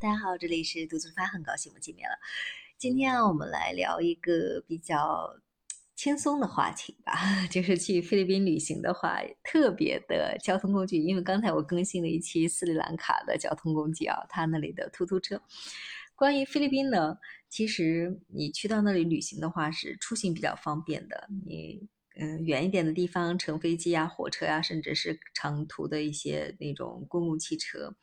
大家好，这里是独自发，很高兴我们见面了。今天啊，我们来聊一个比较轻松的话题吧，就是去菲律宾旅行的话，特别的交通工具。因为刚才我更新了一期斯里兰卡的交通工具啊，它那里的突突车。关于菲律宾呢，其实你去到那里旅行的话，是出行比较方便的。你嗯，远一点的地方乘飞机啊、火车呀，甚至是长途的一些那种公共汽车。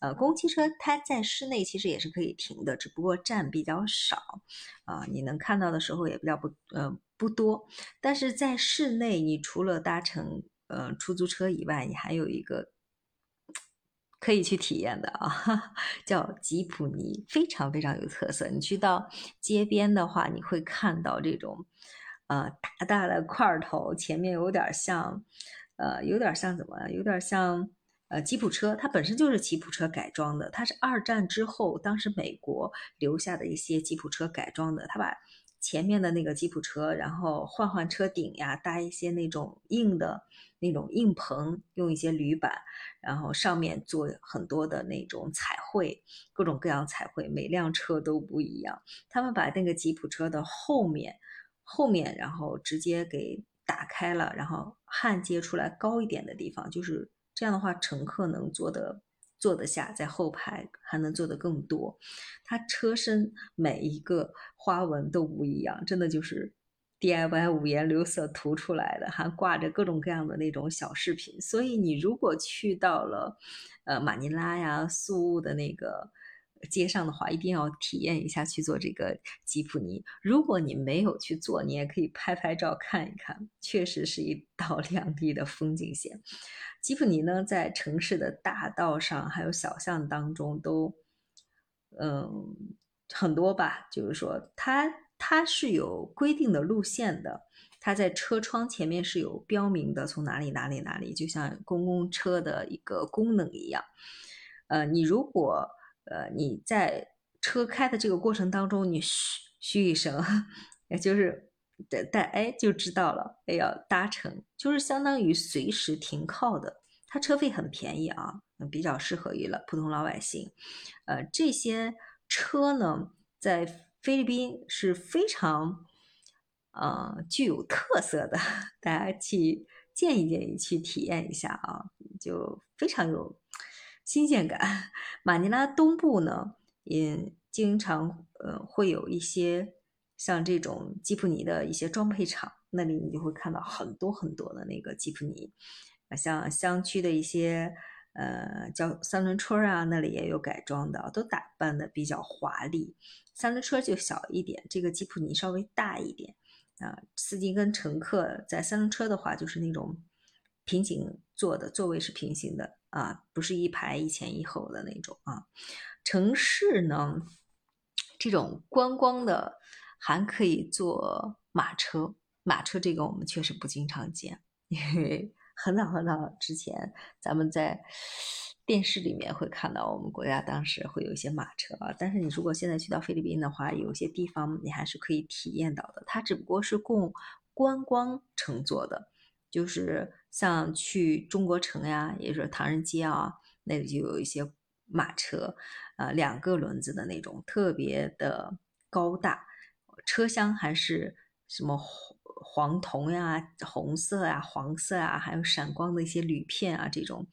呃，公共汽车它在室内其实也是可以停的，只不过站比较少，啊，你能看到的时候也比较不，呃，不多。但是在室内，你除了搭乘呃出租车以外，你还有一个可以去体验的啊，叫吉普尼，非常非常有特色。你去到街边的话，你会看到这种，呃，大大的块头，前面有点像，呃，有点像怎么？有点像。呃，吉普车它本身就是吉普车改装的，它是二战之后当时美国留下的一些吉普车改装的。它把前面的那个吉普车，然后换换车顶呀，搭一些那种硬的那种硬棚，用一些铝板，然后上面做很多的那种彩绘，各种各样彩绘，每辆车都不一样。他们把那个吉普车的后面后面，然后直接给打开了，然后焊接出来高一点的地方，就是。这样的话，乘客能坐得坐得下，在后排还能坐得更多。它车身每一个花纹都不一样，真的就是 DIY 五颜六色涂出来的，还挂着各种各样的那种小饰品。所以你如果去到了呃马尼拉呀、苏雾的那个。街上的话，一定要体验一下去做这个吉普尼。如果你没有去做，你也可以拍拍照看一看，确实是一道亮丽 的风景线。吉普尼呢，在城市的大道上还有小巷当中都，嗯，很多吧。就是说，它它是有规定的路线的，它在车窗前面是有标明的，从哪里哪里哪里，就像公共车的一个功能一样。呃，你如果呃，你在车开的这个过程当中，你嘘嘘一声，也就是等待，哎，就知道了，哎，要搭乘，就是相当于随时停靠的。它车费很便宜啊，比较适合于了普通老百姓。呃，这些车呢，在菲律宾是非常，呃，具有特色的，大家去建议建议去体验一下啊，就非常有。新鲜感，马尼拉东部呢，也经常呃会有一些像这种吉普尼的一些装配厂，那里你就会看到很多很多的那个吉普尼，像乡区的一些呃叫三轮车啊，那里也有改装的，都打扮的比较华丽。三轮车就小一点，这个吉普尼稍微大一点啊。司机跟乘客在三轮车的话，就是那种平行坐的，座位是平行的。啊，不是一排一前一后的那种啊。城市呢，这种观光的还可以坐马车，马车这个我们确实不经常见，因为很早很早之前，咱们在电视里面会看到我们国家当时会有一些马车啊。但是你如果现在去到菲律宾的话，有些地方你还是可以体验到的，它只不过是供观光乘坐的。就是像去中国城呀，也就是唐人街啊，那里就有一些马车，呃，两个轮子的那种，特别的高大，车厢还是什么黄铜呀、红色呀、黄色啊，还有闪光的一些铝片啊，这种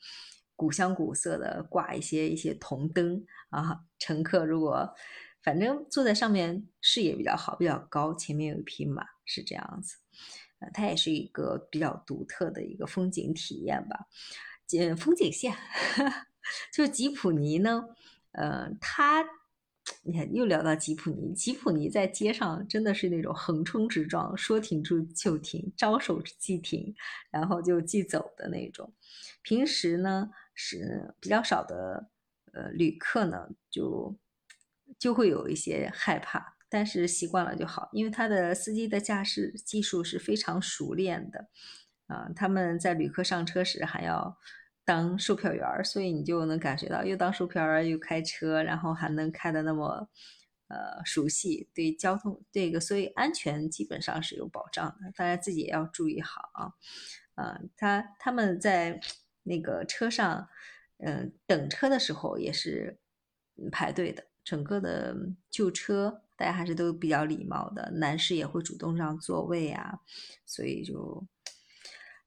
古香古色的，挂一些一些铜灯啊。乘客如果反正坐在上面，视野比较好，比较高，前面有一匹马，是这样子。呃它也是一个比较独特的一个风景体验吧，嗯，风景线，就吉普尼呢，呃，它，你看又聊到吉普尼，吉普尼在街上真的是那种横冲直撞，说停住就停，招手即停，然后就即走的那种。平时呢是比较少的，呃，旅客呢就就会有一些害怕。但是习惯了就好，因为他的司机的驾驶技术是非常熟练的，啊，他们在旅客上车时还要当售票员，所以你就能感觉到又当售票员又开车，然后还能开的那么呃熟悉，对交通这个所以安全基本上是有保障的，大家自己也要注意好啊，啊，他他们在那个车上，嗯，等车的时候也是。排队的，整个的旧车大家还是都比较礼貌的，男士也会主动让座位啊，所以就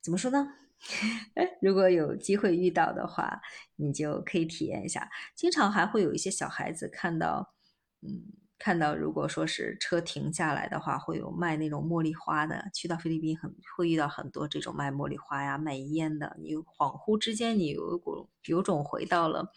怎么说呢？如果有机会遇到的话，你就可以体验一下。经常还会有一些小孩子看到，嗯，看到如果说是车停下来的话，会有卖那种茉莉花的。去到菲律宾很会遇到很多这种卖茉莉花呀、卖烟的。你恍惚之间，你有一股有种回到了。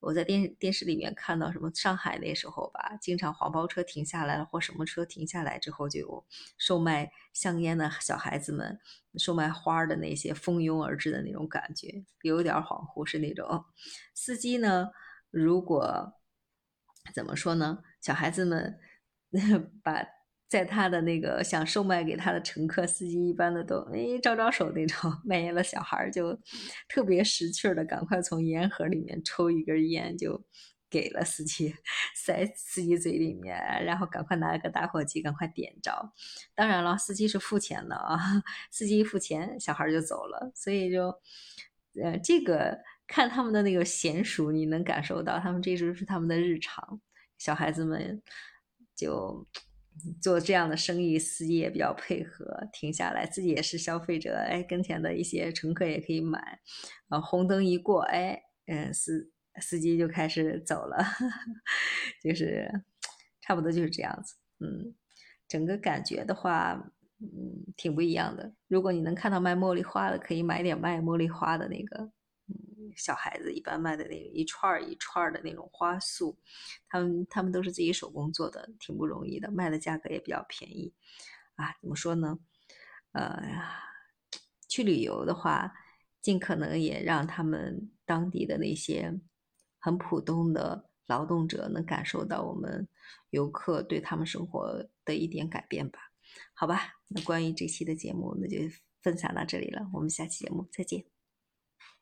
我在电电视里面看到什么上海那时候吧，经常黄包车停下来了，或什么车停下来之后，就有售卖香烟的小孩子们，售卖花的那些蜂拥而至的那种感觉，有点恍惚，是那种司机呢，如果怎么说呢，小孩子们 把。在他的那个想售卖给他的乘客，司机一般的都哎招招手那种，卖烟的小孩就特别识趣的，赶快从烟盒里面抽一根烟就给了司机，塞司机嘴里面，然后赶快拿个打火机赶快点着。当然了，司机是付钱的啊，司机一付钱，小孩就走了。所以就呃这个看他们的那个娴熟，你能感受到他们这就是他们的日常，小孩子们就。做这样的生意，司机也比较配合，停下来，自己也是消费者，哎，跟前的一些乘客也可以买，啊，红灯一过，哎，嗯，司司机就开始走了，就是差不多就是这样子，嗯，整个感觉的话，嗯，挺不一样的。如果你能看到卖茉莉花的，可以买点卖茉莉花的那个。小孩子一般卖的那一串一串的那种花束，他们他们都是自己手工做的，挺不容易的，卖的价格也比较便宜。啊，怎么说呢？呃，去旅游的话，尽可能也让他们当地的那些很普通的劳动者能感受到我们游客对他们生活的一点改变吧。好吧，那关于这期的节目，那就分享到这里了，我们下期节目再见。